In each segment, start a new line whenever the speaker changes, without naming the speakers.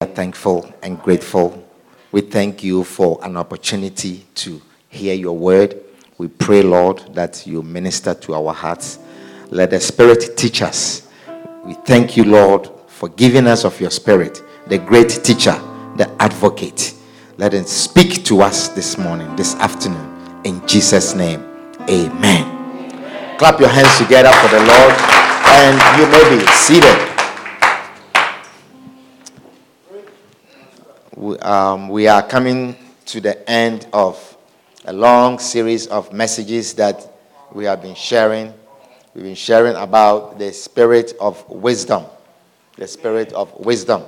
We are
thankful and grateful. We thank you for an opportunity to hear your word. We pray, Lord, that you minister to our hearts. Let the Spirit teach us. We thank you, Lord, for giving us of your Spirit, the great teacher, the advocate. Let him speak to us this morning, this afternoon. In Jesus' name, amen. Clap your hands together for the Lord, and you may be seated. we, um, we are coming to the end of a long series of messages that we have been sharing. We've been sharing about the spirit of wisdom, the spirit of wisdom,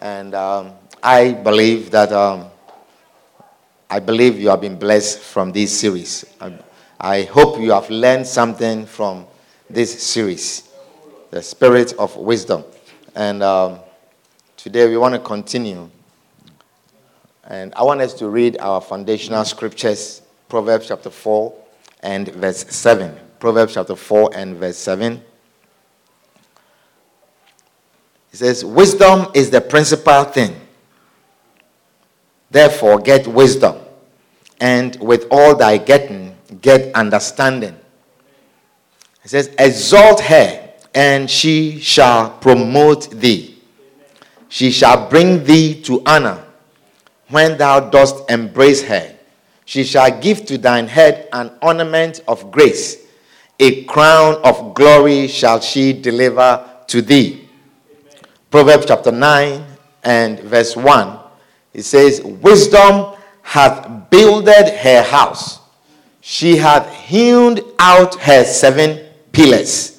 and um, I believe that um, I believe you have been blessed from this series. I, I hope you have learned something from this series, the spirit of wisdom, and um, today we want to continue and I want us to read our foundational scriptures, Proverbs chapter 4 and verse 7. Proverbs chapter 4 and verse 7. It says, Wisdom is the principal thing. Therefore, get wisdom, and with all thy getting, get understanding. It says, Exalt her, and she shall promote thee. She shall bring thee to honor when thou dost embrace her. She shall give to thine head an ornament of grace. A crown of glory shall she deliver to thee. Proverbs chapter 9 and verse 1. It says, Wisdom hath builded her house. She hath hewn out her seven pillars.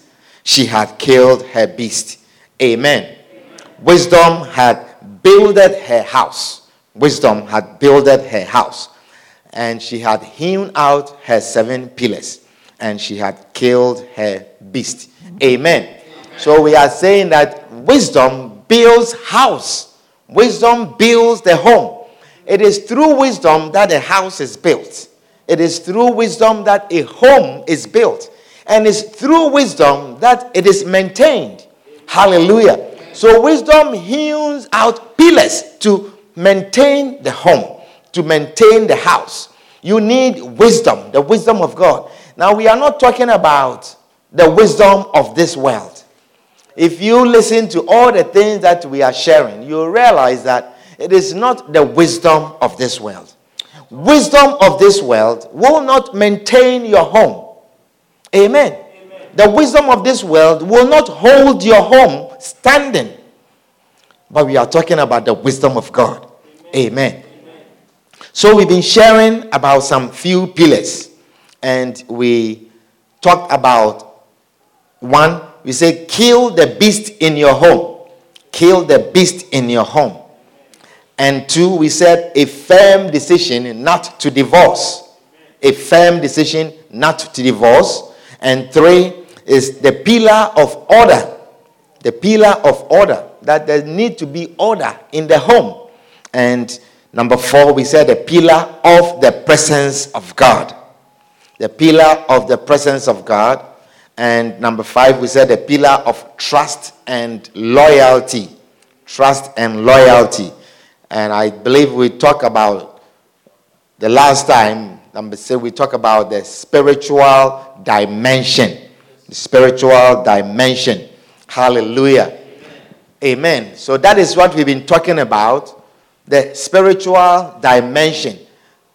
She had killed her beast. Amen. Wisdom had builded her house. Wisdom had builded her house, and she had hewn out her seven pillars, and she had killed her beast. Amen. So we are saying that wisdom builds house. Wisdom builds the home. It is through wisdom that a house is built. It is through wisdom that a home is built. And it's through wisdom that it is maintained. Hallelujah. So wisdom hews out pillars to maintain the home, to maintain the house. You need wisdom, the wisdom of God. Now, we are not talking about the wisdom of this world. If you listen to all the things that we are sharing, you realize that it is not the wisdom of this world. Wisdom of this world will not maintain your home. Amen. Amen. The wisdom of this world will not hold your home standing. But we are talking about the wisdom of God. Amen. Amen. So we've been sharing about some few pillars. And we talked about one, we say, kill the beast in your home. Kill the beast in your home. And two, we said, a firm decision not to divorce. A firm decision not to divorce. And three is the pillar of order. The pillar of order. That there need to be order in the home. And number four, we said the pillar of the presence of God. The pillar of the presence of God. And number five, we said the pillar of trust and loyalty. Trust and loyalty. And I believe we talked about the last time, number six, we talk about the spiritual dimension. The spiritual dimension. Hallelujah. Amen. So that is what we've been talking about the spiritual dimension.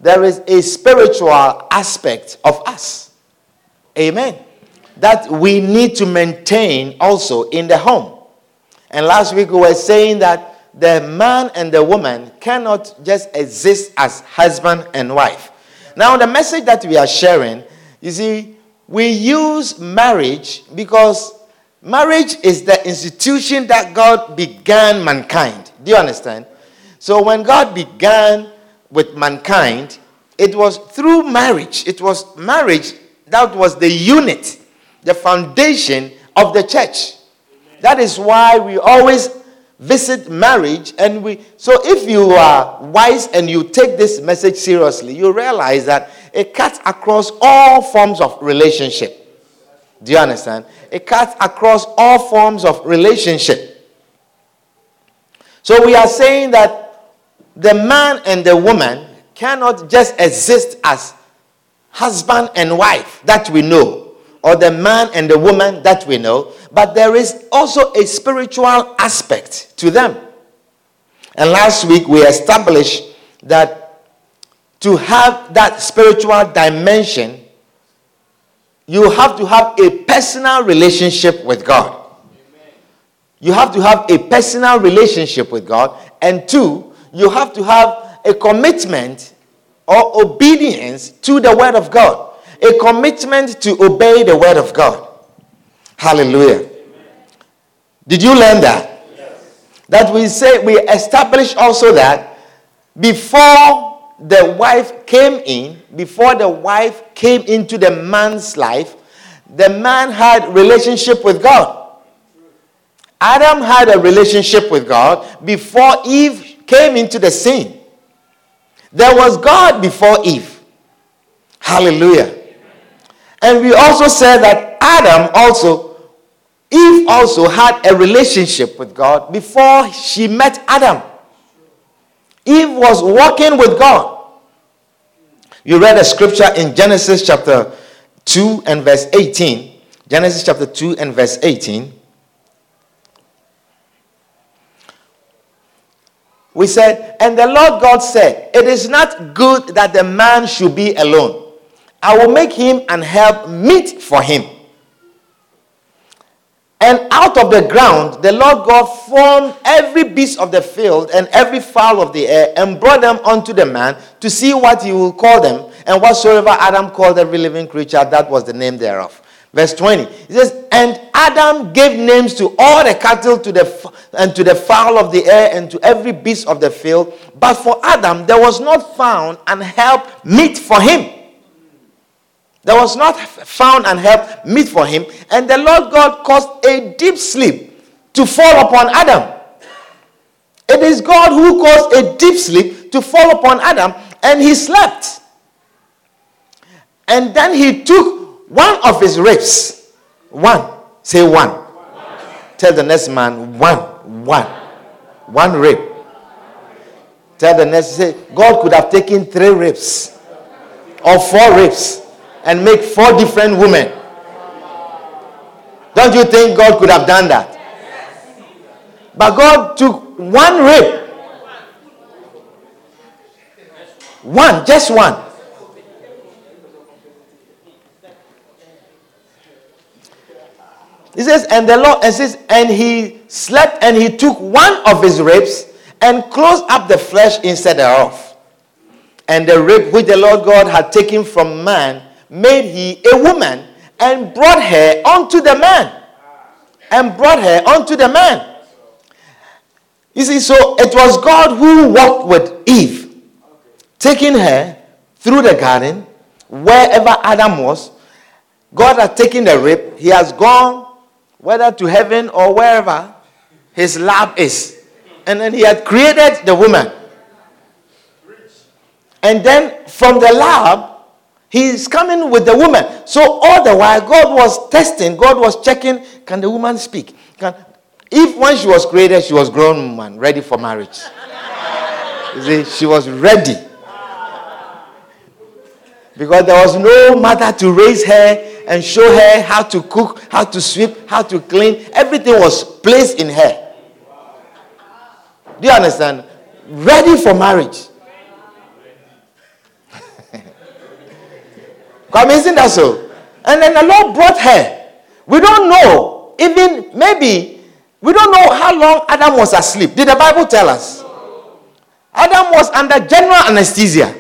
There is a spiritual aspect of us. Amen. That we need to maintain also in the home. And last week we were saying that the man and the woman cannot just exist as husband and wife. Now, the message that we are sharing, you see, we use marriage because Marriage is the institution that God began mankind. Do you understand? So when God began with mankind, it was through marriage. It was marriage that was the unit, the foundation of the church. That is why we always visit marriage and we so if you are wise and you take this message seriously, you realize that it cuts across all forms of relationship. Do you understand? It cuts across all forms of relationship. So we are saying that the man and the woman cannot just exist as husband and wife that we know, or the man and the woman that we know, but there is also a spiritual aspect to them. And last week we established that to have that spiritual dimension, you have to have a personal relationship with God. You have to have a personal relationship with God. And two, you have to have a commitment or obedience to the Word of God. A commitment to obey the Word of God. Hallelujah. Did you learn that? Yes. That we say, we establish also that before the wife came in, before the wife came into the man's life, the man had relationship with God. Adam had a relationship with God before Eve came into the scene. There was God before Eve. Hallelujah. And we also said that Adam also, Eve also had a relationship with God before she met Adam. Eve was walking with God. You read a scripture in Genesis chapter 2 and verse 18. Genesis chapter 2 and verse 18. We said, And the Lord God said, It is not good that the man should be alone. I will make him and help meet for him. And out of the ground, the Lord God formed every beast of the field and every fowl of the air and brought them unto the man to see what he will call them. And whatsoever Adam called every living creature, that was the name thereof. Verse 20. It says, And Adam gave names to all the cattle to the, and to the fowl of the air and to every beast of the field. But for Adam, there was not found an help meet for him. There was not found an help meet for him. And the Lord God caused a deep sleep to fall upon Adam. It is God who caused a deep sleep to fall upon Adam, and he slept. And then he took one of his ribs. One. Say one. one. Tell the next man, one. One. One rib. Tell the next, say, God could have taken three ribs or four ribs and make four different women. Don't you think God could have done that? But God took one rib. One, just one. He says, and the Lord and says, and he slept and he took one of his ribs and closed up the flesh instead thereof. And the rib which the Lord God had taken from man made he a woman and brought her unto the man. And brought her unto the man. You see, so it was God who walked with Eve, taking her through the garden, wherever Adam was. God had taken the rib, he has gone, whether to heaven or wherever his lab is. And then he had created the woman. And then from the lab, He's coming with the woman. So all the while, God was testing, God was checking, can the woman speak? Can, if when she was created, she was grown woman, ready for marriage. You see, she was ready. Because there was no mother to raise her and show her how to cook, how to sweep, how to clean. Everything was placed in her. Do you understand? Ready for marriage. Come, isn't that so? And then the Lord brought her. We don't know, even maybe, we don't know how long Adam was asleep. Did the Bible tell us? Adam was under general anesthesia.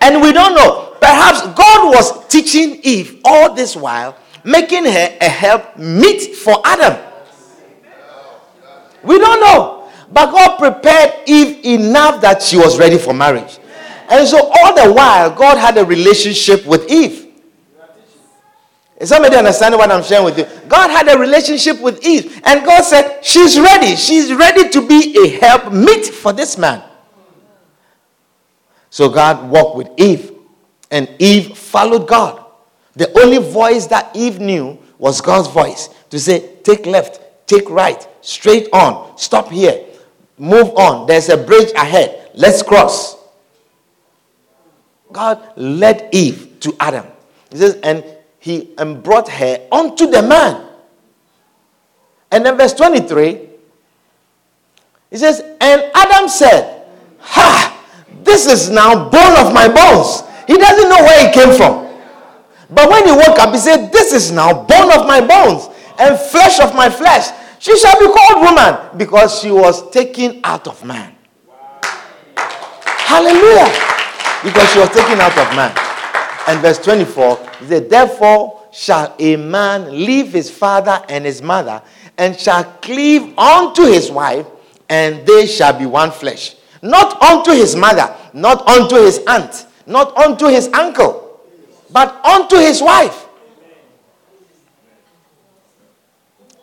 And we don't know. Perhaps God was teaching Eve all this while making her a help meet for Adam. We don't know. But God prepared Eve enough that she was ready for marriage. And so all the while, God had a relationship with Eve. Is somebody understanding what I'm sharing with you? God had a relationship with Eve, and God said, She's ready. She's ready to be a help meet for this man. So God walked with Eve, and Eve followed God. The only voice that Eve knew was God's voice to say, Take left, take right, straight on, stop here, move on. There's a bridge ahead. Let's cross. God led Eve to Adam. He says, and he and brought her unto the man. And then verse 23, he says, And Adam said, Ha, this is now bone of my bones. He doesn't know where he came from. But when he woke up, he said, This is now bone of my bones and flesh of my flesh. She shall be called woman because she was taken out of man. Hallelujah. Because she was taken out of man. And verse 24, he said, Therefore shall a man leave his father and his mother and shall cleave unto his wife, and they shall be one flesh. Not unto his mother, not unto his aunt, not unto his uncle, but unto his wife.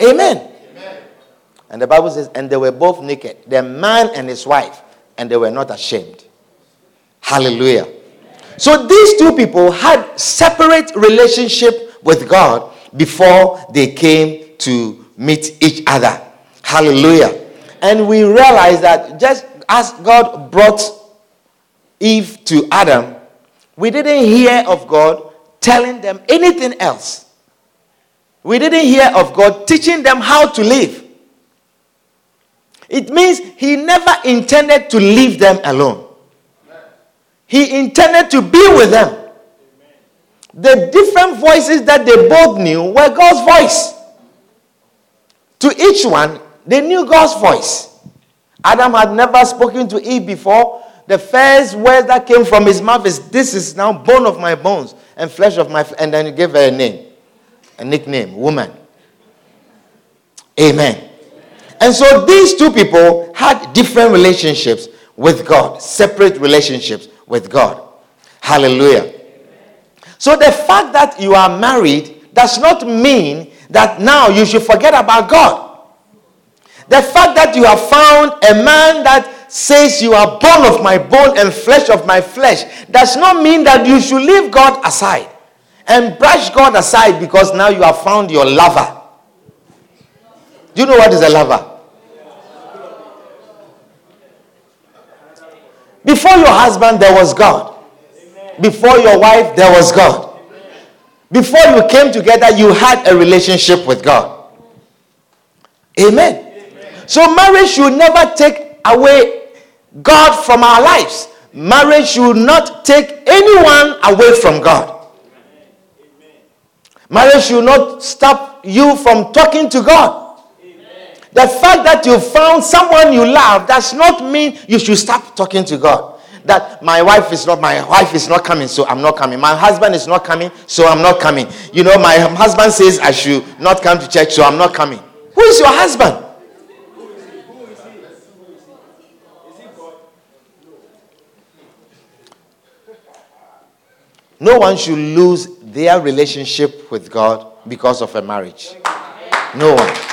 Amen. Amen. And the Bible says, and they were both naked, the man and his wife, and they were not ashamed. Hallelujah. So these two people had separate relationship with God before they came to meet each other. Hallelujah. And we realize that just as God brought Eve to Adam, we didn't hear of God telling them anything else. We didn't hear of God teaching them how to live. It means He never intended to leave them alone. He intended to be with them. The different voices that they both knew were God's voice. To each one, they knew God's voice. Adam had never spoken to Eve before. The first word that came from his mouth is, This is now bone of my bones and flesh of my. F-. And then he gave her a name, a nickname, woman. Amen. And so these two people had different relationships with God, separate relationships with God. Hallelujah. So the fact that you are married does not mean that now you should forget about God. The fact that you have found a man that says you are bone of my bone and flesh of my flesh does not mean that you should leave God aside and brush God aside because now you have found your lover. Do you know what is a lover? Before your husband, there was God. Before your wife, there was God. Before you came together, you had a relationship with God. Amen. So, marriage should never take away God from our lives. Marriage should not take anyone away from God. Marriage should not stop you from talking to God. The fact that you found someone you love does not mean you should stop talking to God. That my wife is not my wife is not coming, so I'm not coming. My husband is not coming, so I'm not coming. You know, my husband says I should not come to church, so I'm not coming. Who is your husband? No one should lose their relationship with God because of a marriage. No one.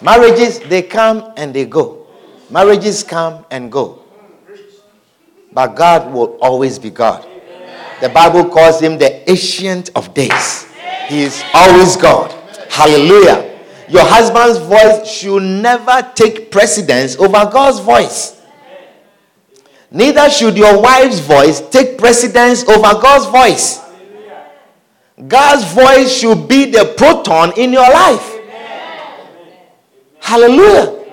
Marriages, they come and they go. Marriages come and go. But God will always be God. The Bible calls him the ancient of days. He is always God. Hallelujah. Your husband's voice should never take precedence over God's voice. Neither should your wife's voice take precedence over God's voice. God's voice should be the proton in your life. Hallelujah.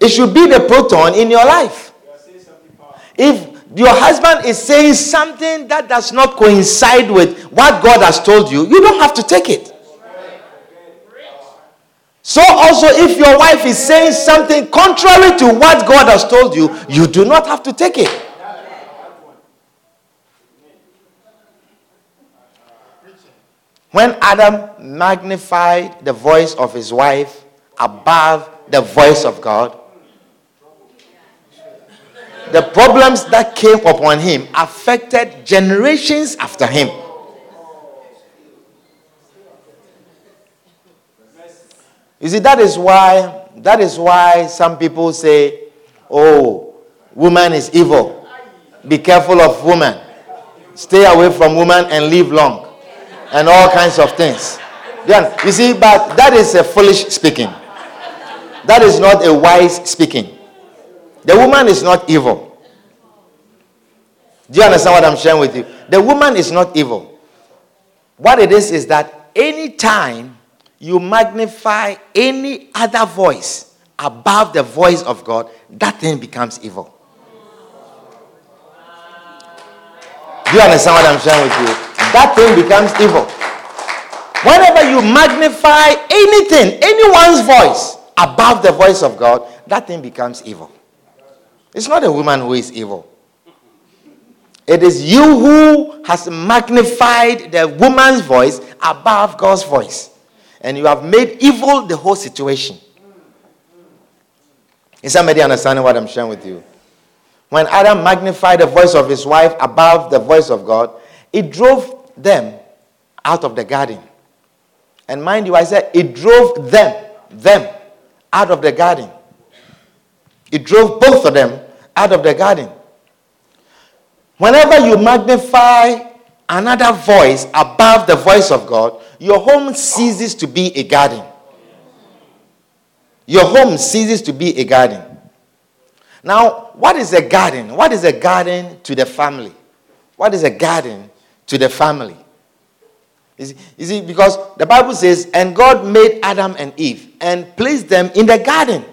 It should be the proton in your life. If your husband is saying something that does not coincide with what God has told you, you don't have to take it. So, also, if your wife is saying something contrary to what God has told you, you do not have to take it. When Adam magnified the voice of his wife above the voice of God, the problems that came upon him affected generations after him. You see, that is why that is why some people say, "Oh, woman is evil. Be careful of woman. Stay away from woman and live long." And all kinds of things. You see, but that is a foolish speaking. That is not a wise speaking. The woman is not evil. Do you understand what I'm sharing with you? The woman is not evil. What it is is that anytime you magnify any other voice above the voice of God, that thing becomes evil. Do you understand what I'm sharing with you? That thing becomes evil. Whenever you magnify anything, anyone's voice above the voice of God, that thing becomes evil. It's not a woman who is evil. It is you who has magnified the woman's voice above God's voice. And you have made evil the whole situation. Is somebody understanding what I'm sharing with you? When Adam magnified the voice of his wife above the voice of God, it drove them out of the garden. And mind you, I said it drove them, them, out of the garden. It drove both of them out of the garden. Whenever you magnify another voice above the voice of God, your home ceases to be a garden. Your home ceases to be a garden. Now, what is a garden? What is a garden to the family? What is a garden to the family? You see, because the Bible says, and God made Adam and Eve and placed them in the garden.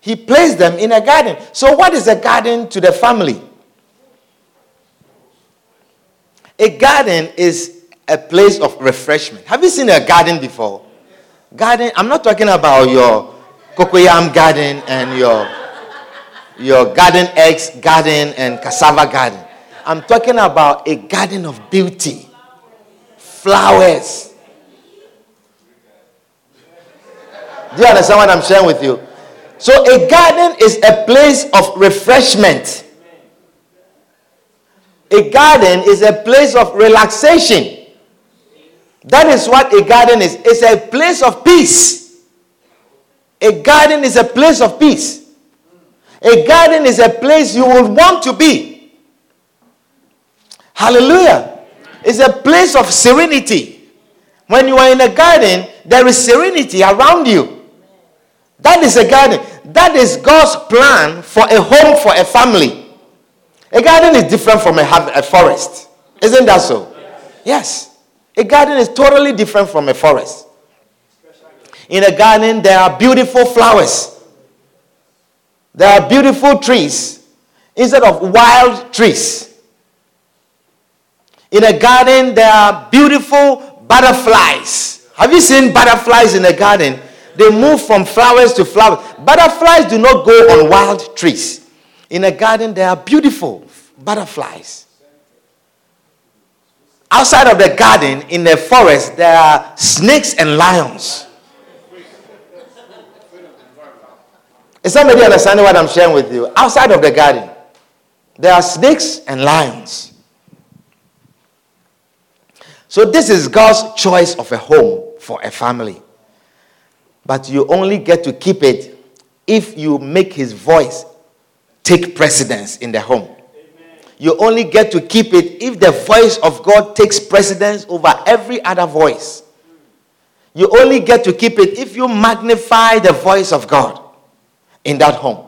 He placed them in a garden. So, what is a garden to the family? A garden is a place of refreshment. Have you seen a garden before? Garden, I'm not talking about your cocoyam garden and your, your garden eggs garden and cassava garden. I'm talking about a garden of beauty flowers. Do you understand what I'm sharing with you? So, a garden is a place of refreshment. A garden is a place of relaxation. That is what a garden is. It's a place of peace. A garden is a place of peace. A garden is a place you would want to be. Hallelujah. It's a place of serenity. When you are in a garden, there is serenity around you. That is a garden. That is God's plan for a home for a family. A garden is different from a, a forest. Isn't that so? Yes. A garden is totally different from a forest. In a garden, there are beautiful flowers, there are beautiful trees instead of wild trees. In a garden, there are beautiful butterflies. Have you seen butterflies in a garden? They move from flowers to flowers. Butterflies do not go on wild trees. In a garden, there are beautiful butterflies. Outside of the garden, in the forest, there are snakes and lions. Is somebody understanding what I'm sharing with you? Outside of the garden, there are snakes and lions. So, this is God's choice of a home for a family. But you only get to keep it if you make his voice take precedence in the home. Amen. You only get to keep it if the voice of God takes precedence over every other voice. You only get to keep it if you magnify the voice of God in that home.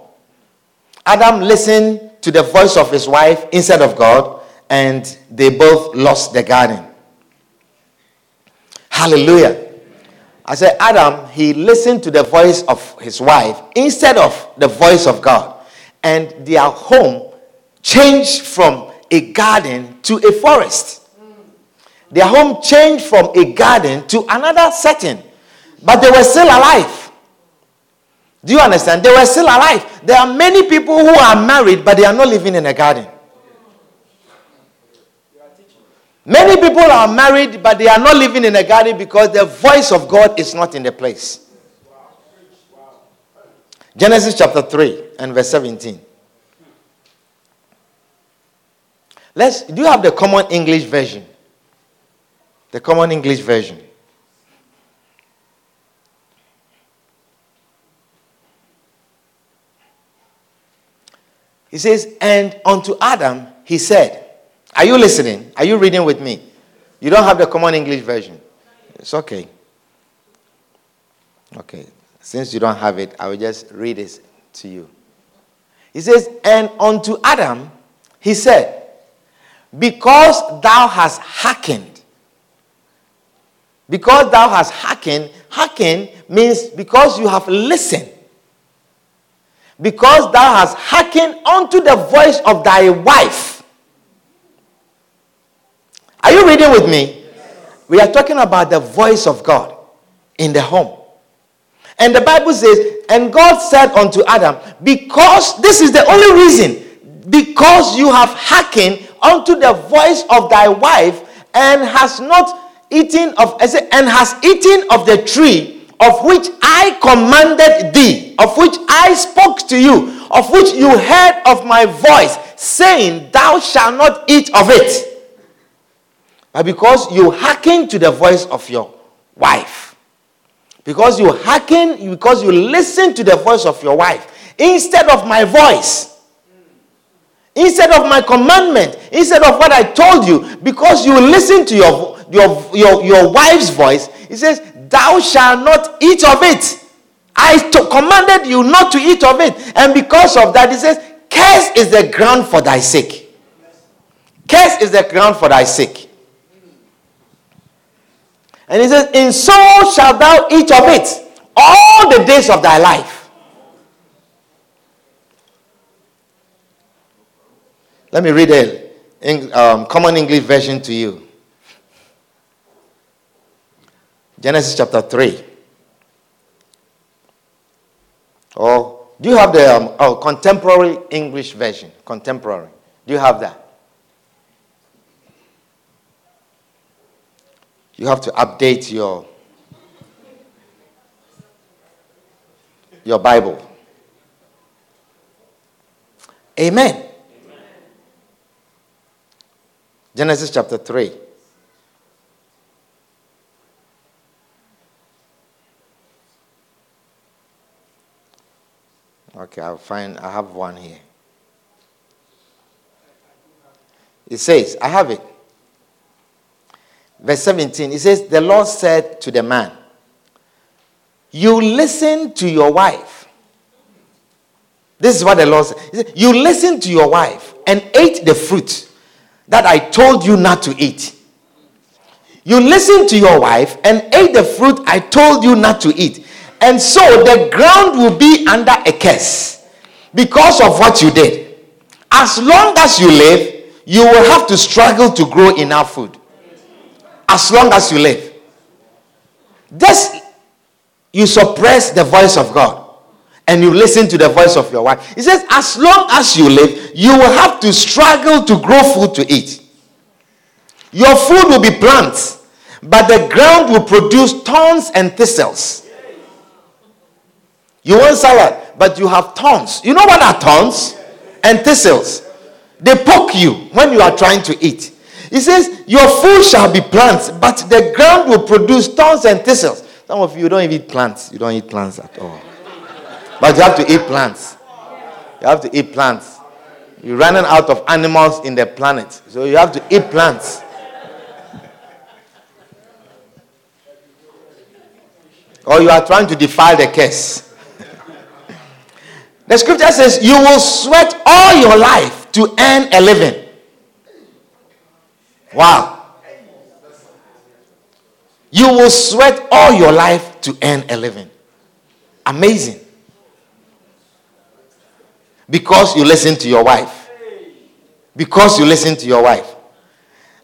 Adam listened to the voice of his wife instead of God, and they both lost the garden. Hallelujah. I said, Adam, he listened to the voice of his wife instead of the voice of God. And their home changed from a garden to a forest. Their home changed from a garden to another setting. But they were still alive. Do you understand? They were still alive. There are many people who are married, but they are not living in a garden. Many people are married, but they are not living in a garden because the voice of God is not in the place. Genesis chapter 3 and verse 17. Let's do you have the common English version? The common English version. He says, And unto Adam he said, Are you listening? Are you reading with me? You don't have the common English version. It's okay. Okay. Since you don't have it, I will just read it to you. He says, And unto Adam he said, Because thou hast hearkened, because thou hast hearkened, hearken means because you have listened because thou hast hearkened unto the voice of thy wife. Are you reading with me? We are talking about the voice of God in the home. And the Bible says, And God said unto Adam, Because this is the only reason, because you have hearkened unto the voice of thy wife, and has not eaten of and has eaten of the tree of which I commanded thee, of which I spoke to you, of which you heard of my voice, saying, Thou shalt not eat of it. But because you hearken to the voice of your wife, because you hearken, because you listen to the voice of your wife, instead of my voice, instead of my commandment, instead of what I told you, because you listen to your, your, your, your wife's voice, he says, Thou shalt not eat of it. I to- commanded you not to eat of it. And because of that, he says, Curse is the ground for thy sake. Curse is the ground for thy sake. And he says, In so shalt thou eat of it all the days of thy life. Let me read a um, common English version to you. Genesis chapter 3. Or do you have the um, oh, contemporary English version? Contemporary. Do you have that? You have to update your your Bible. Amen. Amen. Genesis chapter 3. Okay, I'll find, I have one here. It says, I have it. Verse 17, it says, The Lord said to the man, You listen to your wife. This is what the Lord said. You listen to your wife and ate the fruit that I told you not to eat. You listened to your wife and ate the fruit I told you not to eat. And so the ground will be under a curse because of what you did. As long as you live, you will have to struggle to grow enough food. As long as you live. This, you suppress the voice of God and you listen to the voice of your wife. He says, as long as you live, you will have to struggle to grow food to eat. Your food will be plants, but the ground will produce thorns and thistles. You want salad, but you have thorns. You know what are thorns? And thistles. They poke you when you are trying to eat. He says, Your food shall be plants, but the ground will produce thorns and thistles. Some of you don't even eat plants. You don't eat plants at all. But you have to eat plants. You have to eat plants. You're running out of animals in the planet. So you have to eat plants. Or you are trying to defy the curse. The scripture says, You will sweat all your life to earn a living. Wow. You will sweat all your life to earn a living. Amazing. Because you listen to your wife. Because you listen to your wife.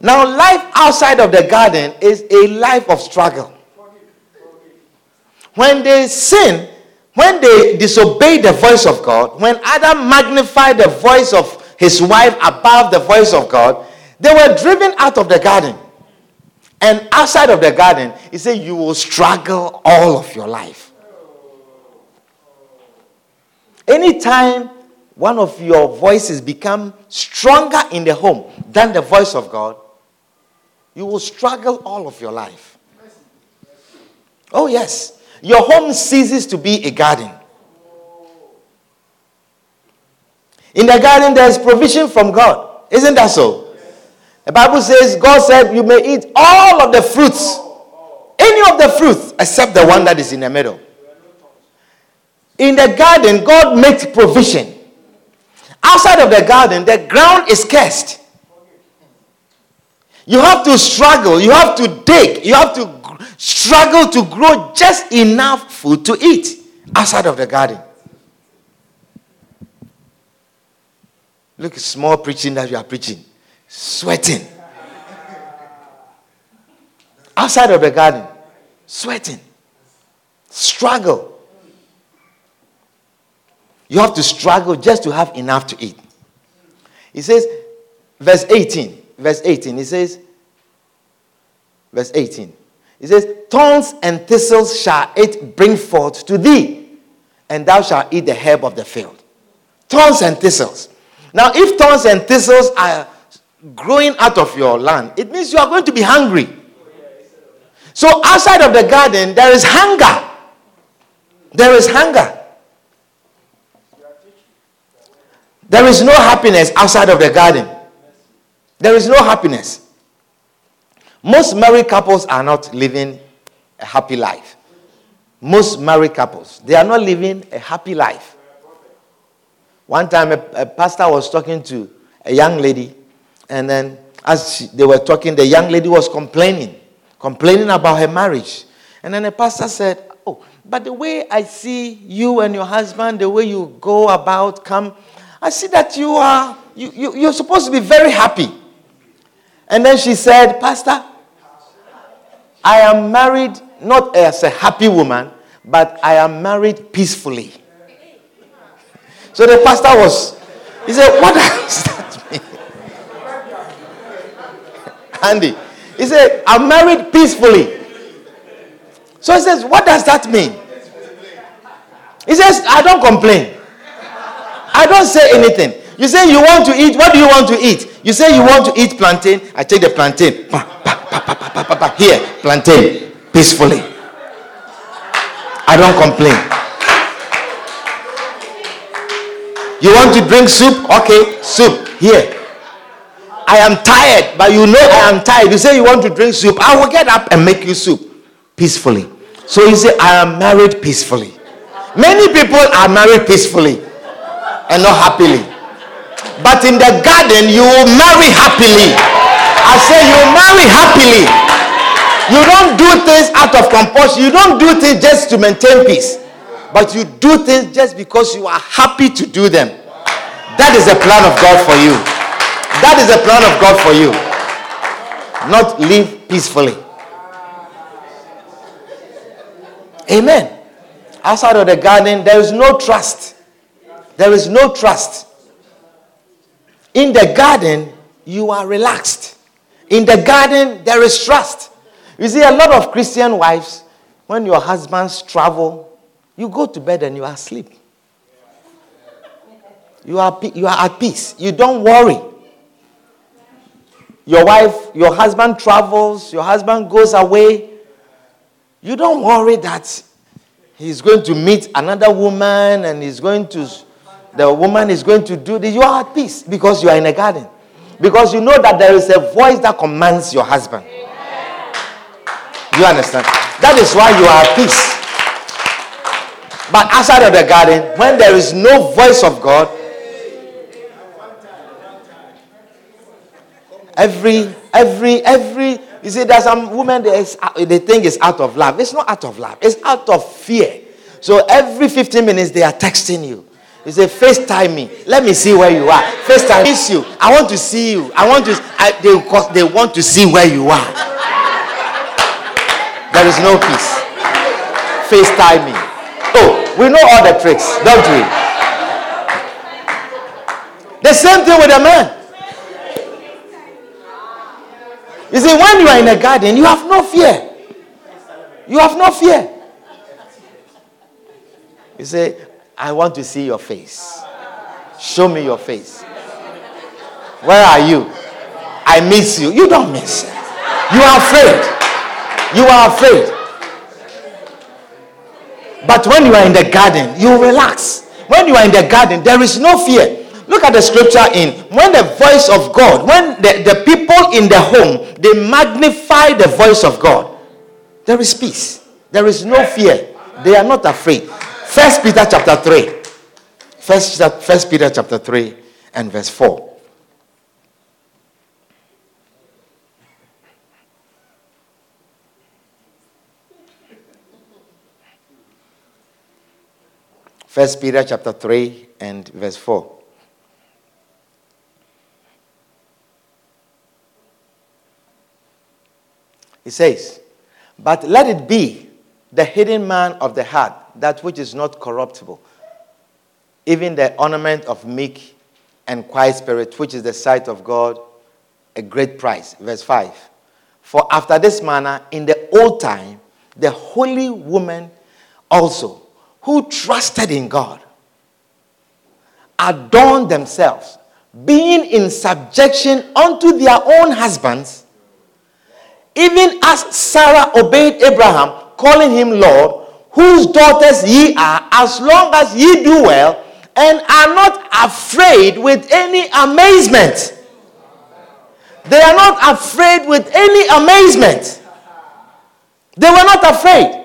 Now, life outside of the garden is a life of struggle. When they sin, when they disobey the voice of God, when Adam magnified the voice of his wife above the voice of God, They were driven out of the garden. And outside of the garden, he said, You will struggle all of your life. Anytime one of your voices become stronger in the home than the voice of God, you will struggle all of your life. Oh, yes. Your home ceases to be a garden. In the garden, there's provision from God. Isn't that so? The Bible says, God said, You may eat all of the fruits, any of the fruits, except the one that is in the middle. In the garden, God makes provision. Outside of the garden, the ground is cursed. You have to struggle, you have to dig, you have to struggle to grow just enough food to eat outside of the garden. Look, small preaching that you are preaching, sweating. Outside of the garden, sweating, struggle. You have to struggle just to have enough to eat. He says, verse 18, verse 18, he says, verse 18, he says, Thorns and thistles shall it bring forth to thee, and thou shalt eat the herb of the field. Thorns and thistles. Now, if thorns and thistles are growing out of your land, it means you are going to be hungry. So, outside of the garden, there is hunger. There is hunger. There is no happiness outside of the garden. There is no happiness. Most married couples are not living a happy life. Most married couples, they are not living a happy life. One time, a, a pastor was talking to a young lady, and then as they were talking, the young lady was complaining, complaining about her marriage. And then the pastor said, Oh, but the way I see you and your husband, the way you go about, come, I see that you are, you, you, you're supposed to be very happy. And then she said, Pastor, I am married not as a happy woman, but I am married peacefully. So the pastor was, he said, What does that mean? Andy, he said, I'm married peacefully. So he says, What does that mean? He says, I don't complain. I don't say anything. You say you want to eat. What do you want to eat? You say you want to eat plantain. I take the plantain. Here, plantain. Peacefully. I don't complain. You want to drink soup? Okay, soup. Here. I am tired, but you know I am tired. You say you want to drink soup. I will get up and make you soup peacefully. So you say, I am married peacefully. Many people are married peacefully and not happily. But in the garden, you will marry happily. I say you marry happily. You don't do things out of compulsion. You don't do things just to maintain peace. But you do things just because you are happy to do them. That is a plan of God for you. That is a plan of God for you. Not live peacefully. Amen. Outside of the garden, there is no trust. There is no trust. In the garden, you are relaxed. In the garden, there is trust. You see, a lot of Christian wives, when your husbands travel, you go to bed and you are asleep. You are, you are at peace. You don't worry. Your wife, your husband travels, your husband goes away. You don't worry that he's going to meet another woman and he's going to the woman is going to do this, you are at peace because you are in a garden. Because you know that there is a voice that commands your husband. You understand? That is why you are at peace. But outside of the garden, when there is no voice of God, every, every, every, you see, there's some women, they think it's out of love. It's not out of love, it's out of fear. So every 15 minutes, they are texting you. You say, FaceTime me. Let me see where you are. FaceTime miss you. I want to see you. I want to, I, they, they want to see where you are. There is no peace. FaceTime me. Oh, we know all the tricks, don't we? The same thing with a man. You see, when you are in a garden, you have no fear. You have no fear. You say, I want to see your face. Show me your face. Where are you? I miss you. You don't miss. You are afraid. You are afraid. But when you are in the garden, you relax. When you are in the garden, there is no fear. Look at the scripture in when the voice of God, when the, the people in the home, they magnify the voice of God, there is peace. There is no fear. They are not afraid. First Peter chapter 3. First, First Peter chapter 3 and verse 4. First Peter chapter 3 and verse 4. He says, But let it be the hidden man of the heart, that which is not corruptible, even the ornament of meek and quiet spirit, which is the sight of God, a great price. Verse 5. For after this manner, in the old time, the holy woman also, who trusted in God, adorned themselves, being in subjection unto their own husbands even as Sarah obeyed Abraham, calling him Lord, whose daughters ye are, as long as ye do well, and are not afraid with any amazement. They are not afraid with any amazement. They were not afraid.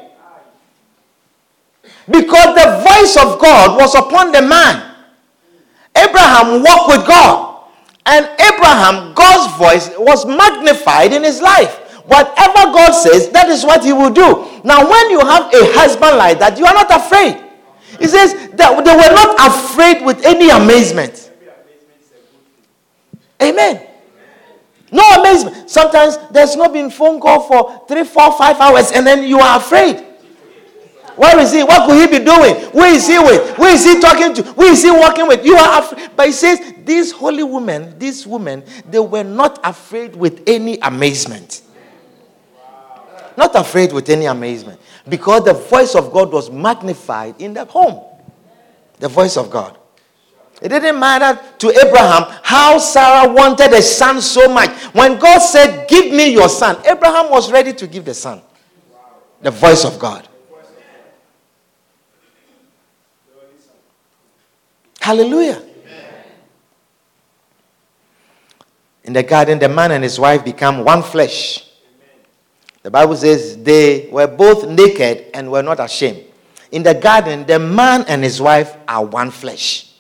Because the voice of God was upon the man. Abraham walked with God. And Abraham, God's voice was magnified in his life. Whatever God says, that is what He will do. Now, when you have a husband like that, you are not afraid. He says that they were not afraid with any amazement. Amen. No amazement. Sometimes there's not been phone call for three, four, five hours, and then you are afraid. Where is he? What could he be doing? Who is he with? Who is he talking to? Who is he working with? You are afraid. But he says, these holy women, these women, they were not afraid with any amazement. Not afraid with any amazement. Because the voice of God was magnified in the home. The voice of God. It didn't matter to Abraham how Sarah wanted a son so much. When God said, Give me your son, Abraham was ready to give the son. The voice of God. Hallelujah. In the garden, the man and his wife become one flesh. The Bible says they were both naked and were not ashamed. In the garden, the man and his wife are one flesh.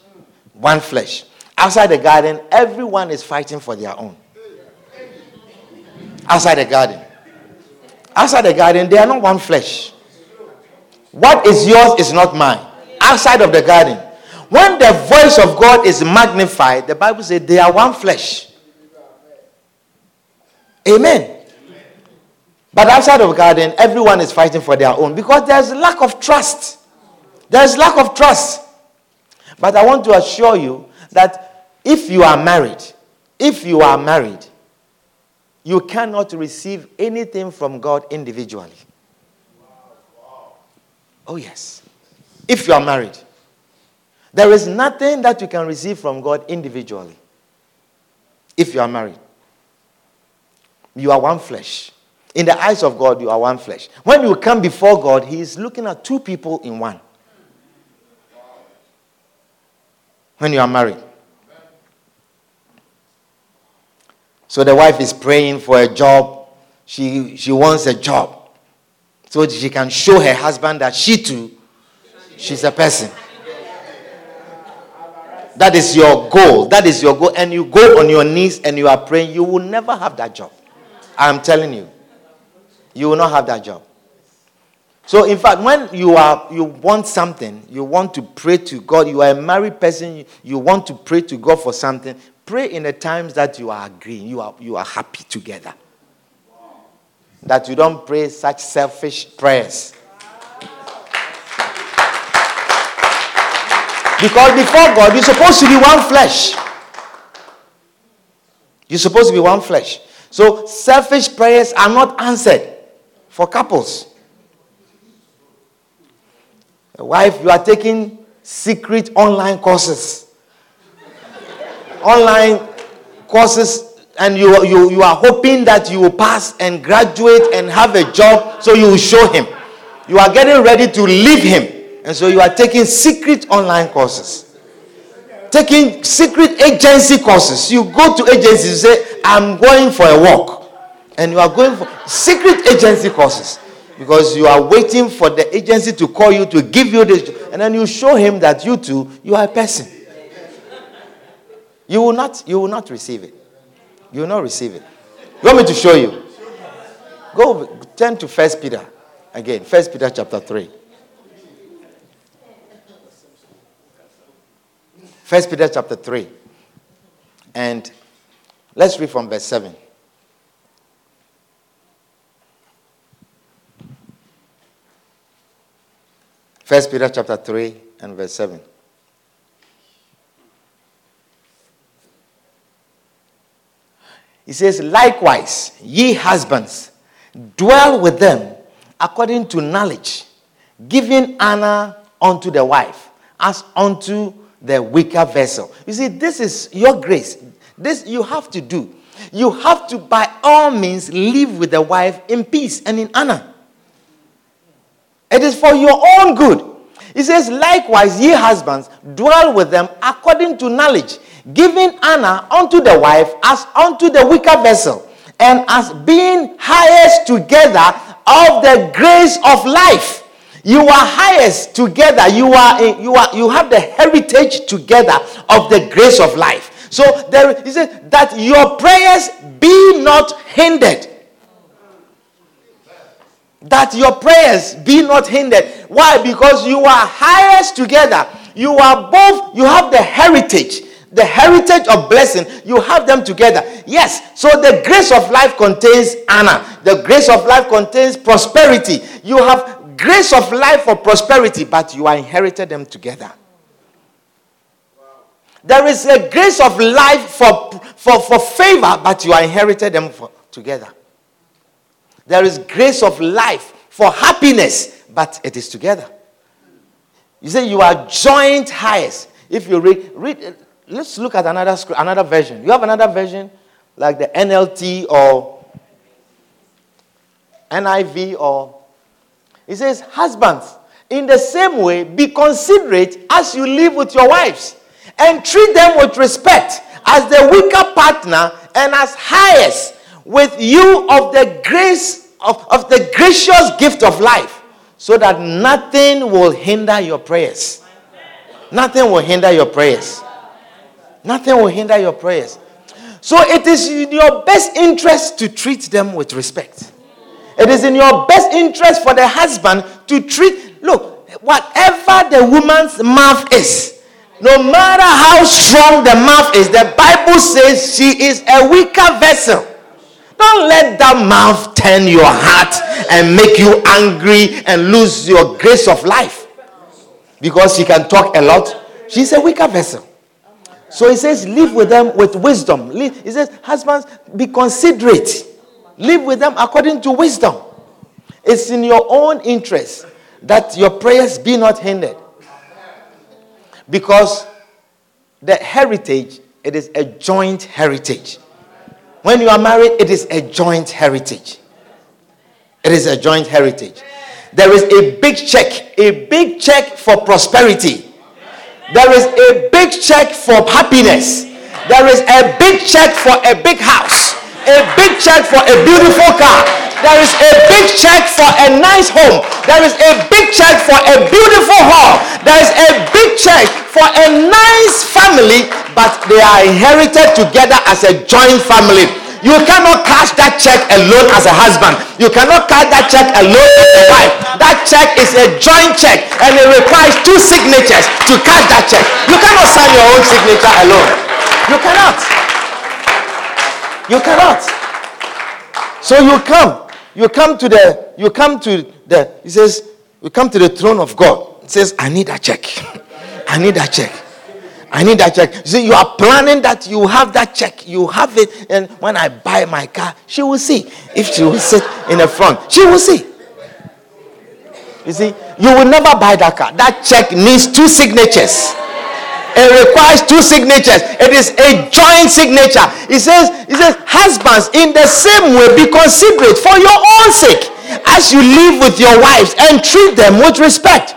One flesh. Outside the garden, everyone is fighting for their own. Outside the garden. Outside the garden, they are not one flesh. What is yours is not mine. Outside of the garden. When the voice of God is magnified, the Bible says they are one flesh. Amen. But outside of garden, everyone is fighting for their own because there's lack of trust. There's lack of trust. But I want to assure you that if you are married, if you are married, you cannot receive anything from God individually. Oh, yes. If you are married, there is nothing that you can receive from God individually. If you are married, you are one flesh. In the eyes of God, you are one flesh. When you come before God, He is looking at two people in one. When you are married. So the wife is praying for a job. She, she wants a job. So she can show her husband that she too, she's a person. That is your goal. That is your goal. And you go on your knees and you are praying, you will never have that job. I'm telling you you will not have that job. So, in fact, when you are you want something, you want to pray to God, you are a married person, you want to pray to God for something, pray in the times that you are agreeing, you are you are happy together. That you don't pray such selfish prayers. Because before God, you're supposed to be one flesh. You're supposed to be one flesh. So selfish prayers are not answered for couples. A Wife, you are taking secret online courses. online courses, and you, you, you are hoping that you will pass and graduate and have a job so you will show him. You are getting ready to leave him. And so you are taking secret online courses. Taking secret agency courses. You go to agencies, you say, I'm going for a walk. And you are going for secret agency courses. Because you are waiting for the agency to call you to give you this. And then you show him that you too you are a person. You will not you will not receive it. You will not receive it. You want me to show you? Go turn to first peter again. First peter chapter 3 first peter chapter 3 and let's read from verse 7 First Peter chapter 3 and verse 7. He says, Likewise, ye husbands, dwell with them according to knowledge, giving honor unto the wife as unto the weaker vessel. You see, this is your grace. This you have to do. You have to, by all means, live with the wife in peace and in honor. It is for your own good. He says, Likewise, ye husbands, dwell with them according to knowledge, giving honor unto the wife as unto the weaker vessel, and as being highest together of the grace of life. You are highest together. You are, you are you have the heritage together of the grace of life. So there he says that your prayers be not hindered that your prayers be not hindered. Why? Because you are highest together. You are both, you have the heritage, the heritage of blessing. You have them together. Yes. So the grace of life contains honor, the grace of life contains prosperity. You have grace of life for prosperity, but you are inherited them together. There is a grace of life for, for, for favor, but you are inherited them for, together. There is grace of life for happiness, but it is together. You say you are joint highest. If you read, read let's look at another another version. You have another version like the NLT or NIV or it says husbands in the same way be considerate as you live with your wives and treat them with respect as the weaker partner and as highest with you of the grace of, of the gracious gift of life so that nothing will hinder your prayers. Nothing will hinder your prayers. Nothing will hinder your prayers. So it is in your best interest to treat them with respect. It is in your best interest for the husband to treat, look, whatever the woman's mouth is, no matter how strong the mouth is, the Bible says she is a weaker vessel. Don't let that mouth turn your heart and make you angry and lose your grace of life. Because she can talk a lot. She's a weaker vessel. So he says, live with them with wisdom. He says, husbands, be considerate. Live with them according to wisdom. It's in your own interest that your prayers be not hindered. Because the heritage, it is a joint heritage. When you are married, it is a joint heritage. It is a joint heritage. There is a big check, a big check for prosperity. There is a big check for happiness. There is a big check for a big house, a big check for a beautiful car. There is a big check for a nice home. There is a big check for a beautiful hall. There is a big check for a nice family but they are inherited together as a joint family. You cannot cash that check alone as a husband. You cannot cash that check alone as a wife. That check is a joint check and it requires two signatures to cash that check. You cannot sign your own signature alone. You cannot. You cannot. So you come. You come to the, you come to the, he says, you come to the throne of God. He says, I need a check. I need a check. I need that check. You see, you are planning that you have that check. You have it. And when I buy my car, she will see. If she will sit in the front, she will see. You see, you will never buy that car. That check needs two signatures. It requires two signatures. It is a joint signature. It says, it says, husbands, in the same way, be considerate for your own sake as you live with your wives and treat them with respect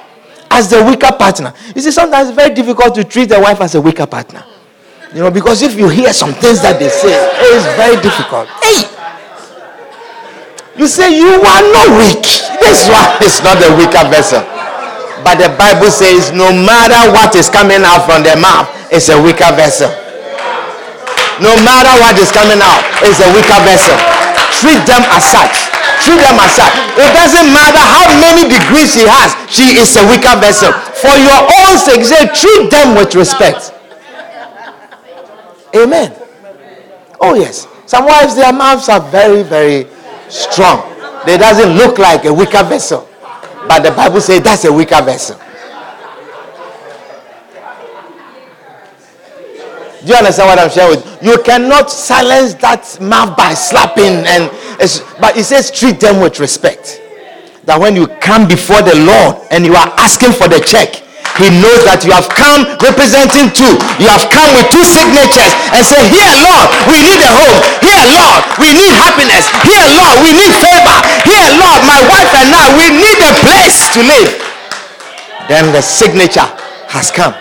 as the weaker partner. You see, sometimes it's very difficult to treat the wife as a weaker partner. You know, because if you hear some things that they say, it is very difficult. Hey! You say you are not weak. This one is not a weaker vessel. But the Bible says no matter what is coming out from their mouth, it's a weaker vessel. No matter what is coming out, it's a weaker vessel. Treat them as such treat them as such. It doesn't matter how many degrees she has, she is a weaker vessel. For your own sake, treat them with respect. Amen. Oh, yes. Some wives, their mouths are very, very strong. They doesn't look like a weaker vessel. But the Bible says that's a weaker vessel. Do you understand what I'm sharing with you? Cannot silence that mouth by slapping and but he says treat them with respect. That when you come before the Lord and you are asking for the check, he knows that you have come representing two. You have come with two signatures and say, Here, Lord, we need a home. Here, Lord, we need happiness. Here, Lord, we need favor. Here, Lord, my wife and I, we need a place to live. Then the signature has come.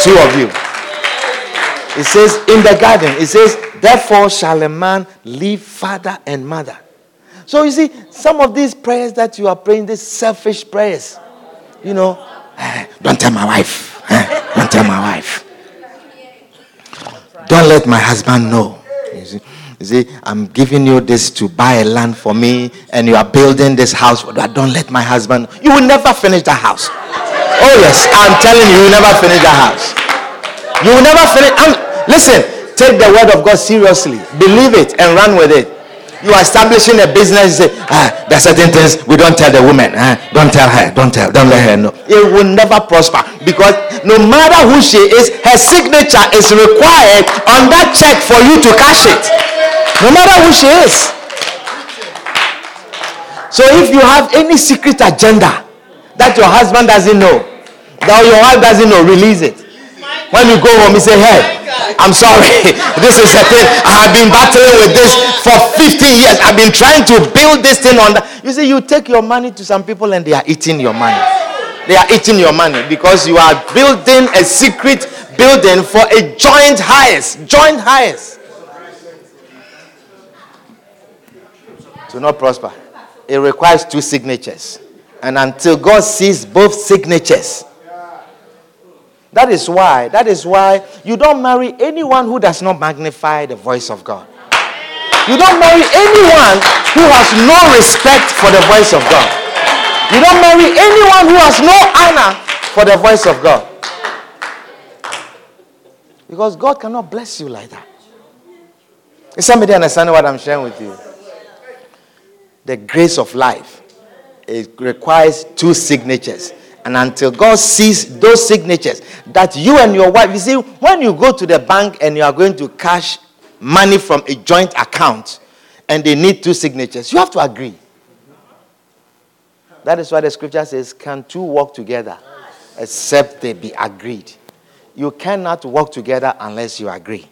Two of you. It says in the garden, it says, Therefore shall a man leave father and mother. So you see, some of these prayers that you are praying, these selfish prayers, you know, eh, don't tell my wife. Eh, don't tell my wife. Don't let my husband know. You see, you see, I'm giving you this to buy a land for me, and you are building this house. But don't let my husband. You will never finish that house. Oh yes, I'm telling you, you will never finish that house. You will never finish. I'm, listen, Take the word of God seriously. Believe it and run with it. You are establishing a business. Say, ah, there are certain things we don't tell the woman. Ah, don't tell her. Don't tell. Don't let her know. It will never prosper because no matter who she is, her signature is required on that check for you to cash it. No matter who she is. So if you have any secret agenda that your husband doesn't know, that your wife doesn't know, release it. When you go home, you say, Hey, I'm sorry. this is a thing. I have been battling with this for 15 years. I've been trying to build this thing on that. You see, you take your money to some people and they are eating your money. They are eating your money because you are building a secret building for a joint highest. Joint highest. To not prosper, it requires two signatures. And until God sees both signatures, that is why, that is why you don't marry anyone who does not magnify the voice of God. You don't marry anyone who has no respect for the voice of God. You don't marry anyone who has no honor for the voice of God. Because God cannot bless you like that. Is somebody understanding what I'm sharing with you? The grace of life it requires two signatures. And until God sees those signatures, that you and your wife, you see, when you go to the bank and you are going to cash money from a joint account and they need two signatures, you have to agree. That is why the scripture says, Can two walk together except they be agreed? You cannot walk together unless you agree.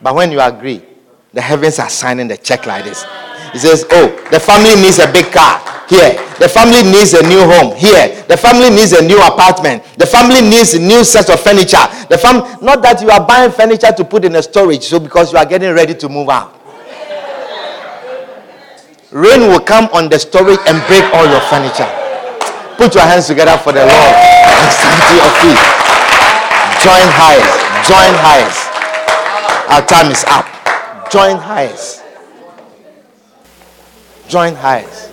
But when you agree, the heavens are signing the check like this. He says, Oh, the family needs a big car. Here. The family needs a new home. Here. The family needs a new apartment. The family needs a new set of furniture. The fam- not that you are buying furniture to put in a storage, so because you are getting ready to move out. Rain will come on the storage and break all your furniture. Put your hands together for the Lord and stand to your feet. Join highest. Join highest. Our time is up. Join highest join highs.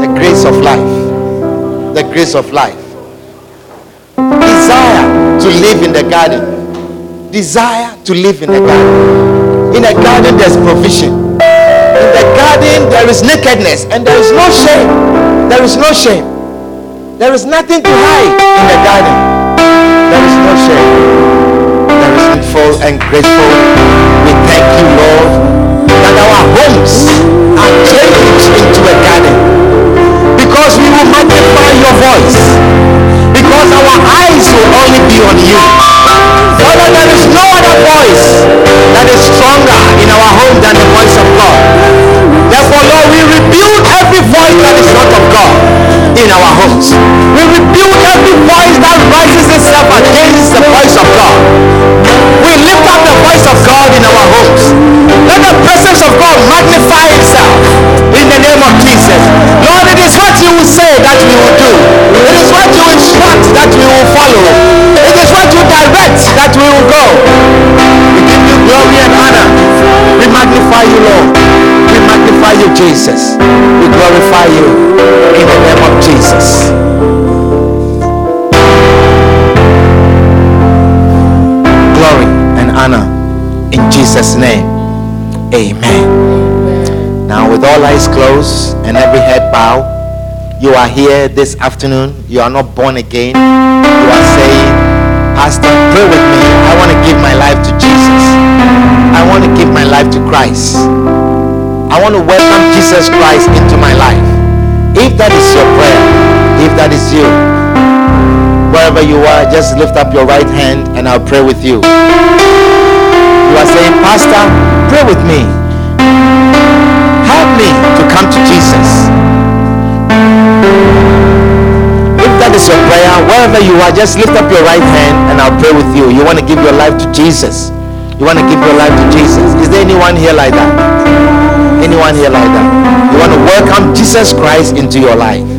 The grace of life. The grace of life. Desire to live in the garden. Desire to live in the garden. In the garden, there's provision. In the garden, there is nakedness and there is no shame. There is no shame. There is nothing to hide in the garden. There is no shame. Thankful and grateful. We thank you, Lord, that our homes are changed into a garden. Because we will magnify your voice. Because our eyes will only be on you. Father, there is no other voice that is stronger in our home than the voice of God. Therefore, Lord, we rebuke every voice that is not of God in our homes. We rebuke every voice that rises itself against the voice of God. Up the voice of God in our homes. Let the presence of God magnify itself in the name of Jesus. Lord, it is what you will say that we will do. It is what you instruct that we will follow. It is what you direct that we will go. We give you glory and honor. We magnify you, Lord. We magnify you, Jesus. We glorify you in the name of Jesus. Honor in Jesus' name. Amen. Now, with all eyes closed and every head bowed, you are here this afternoon. You are not born again. You are saying, Pastor, pray with me. I want to give my life to Jesus. I want to give my life to Christ. I want to welcome Jesus Christ into my life. If that is your prayer, if that is you, wherever you are, just lift up your right hand and I'll pray with you. You are saying, Pastor, pray with me. Help me to come to Jesus. If that is your prayer, wherever you are, just lift up your right hand and I'll pray with you. You want to give your life to Jesus. You want to give your life to Jesus. Is there anyone here like that? Anyone here like that? You want to welcome Jesus Christ into your life?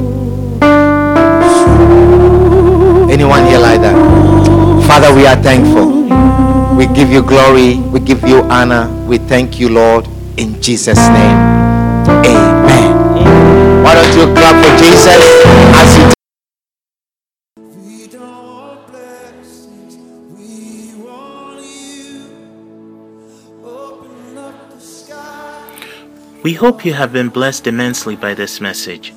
Anyone here like that? Father, we are thankful. We give you glory. We give you honor. We thank you, Lord, in Jesus' name. Amen. Why don't you clap for Jesus as you
We hope you have been blessed immensely by this message.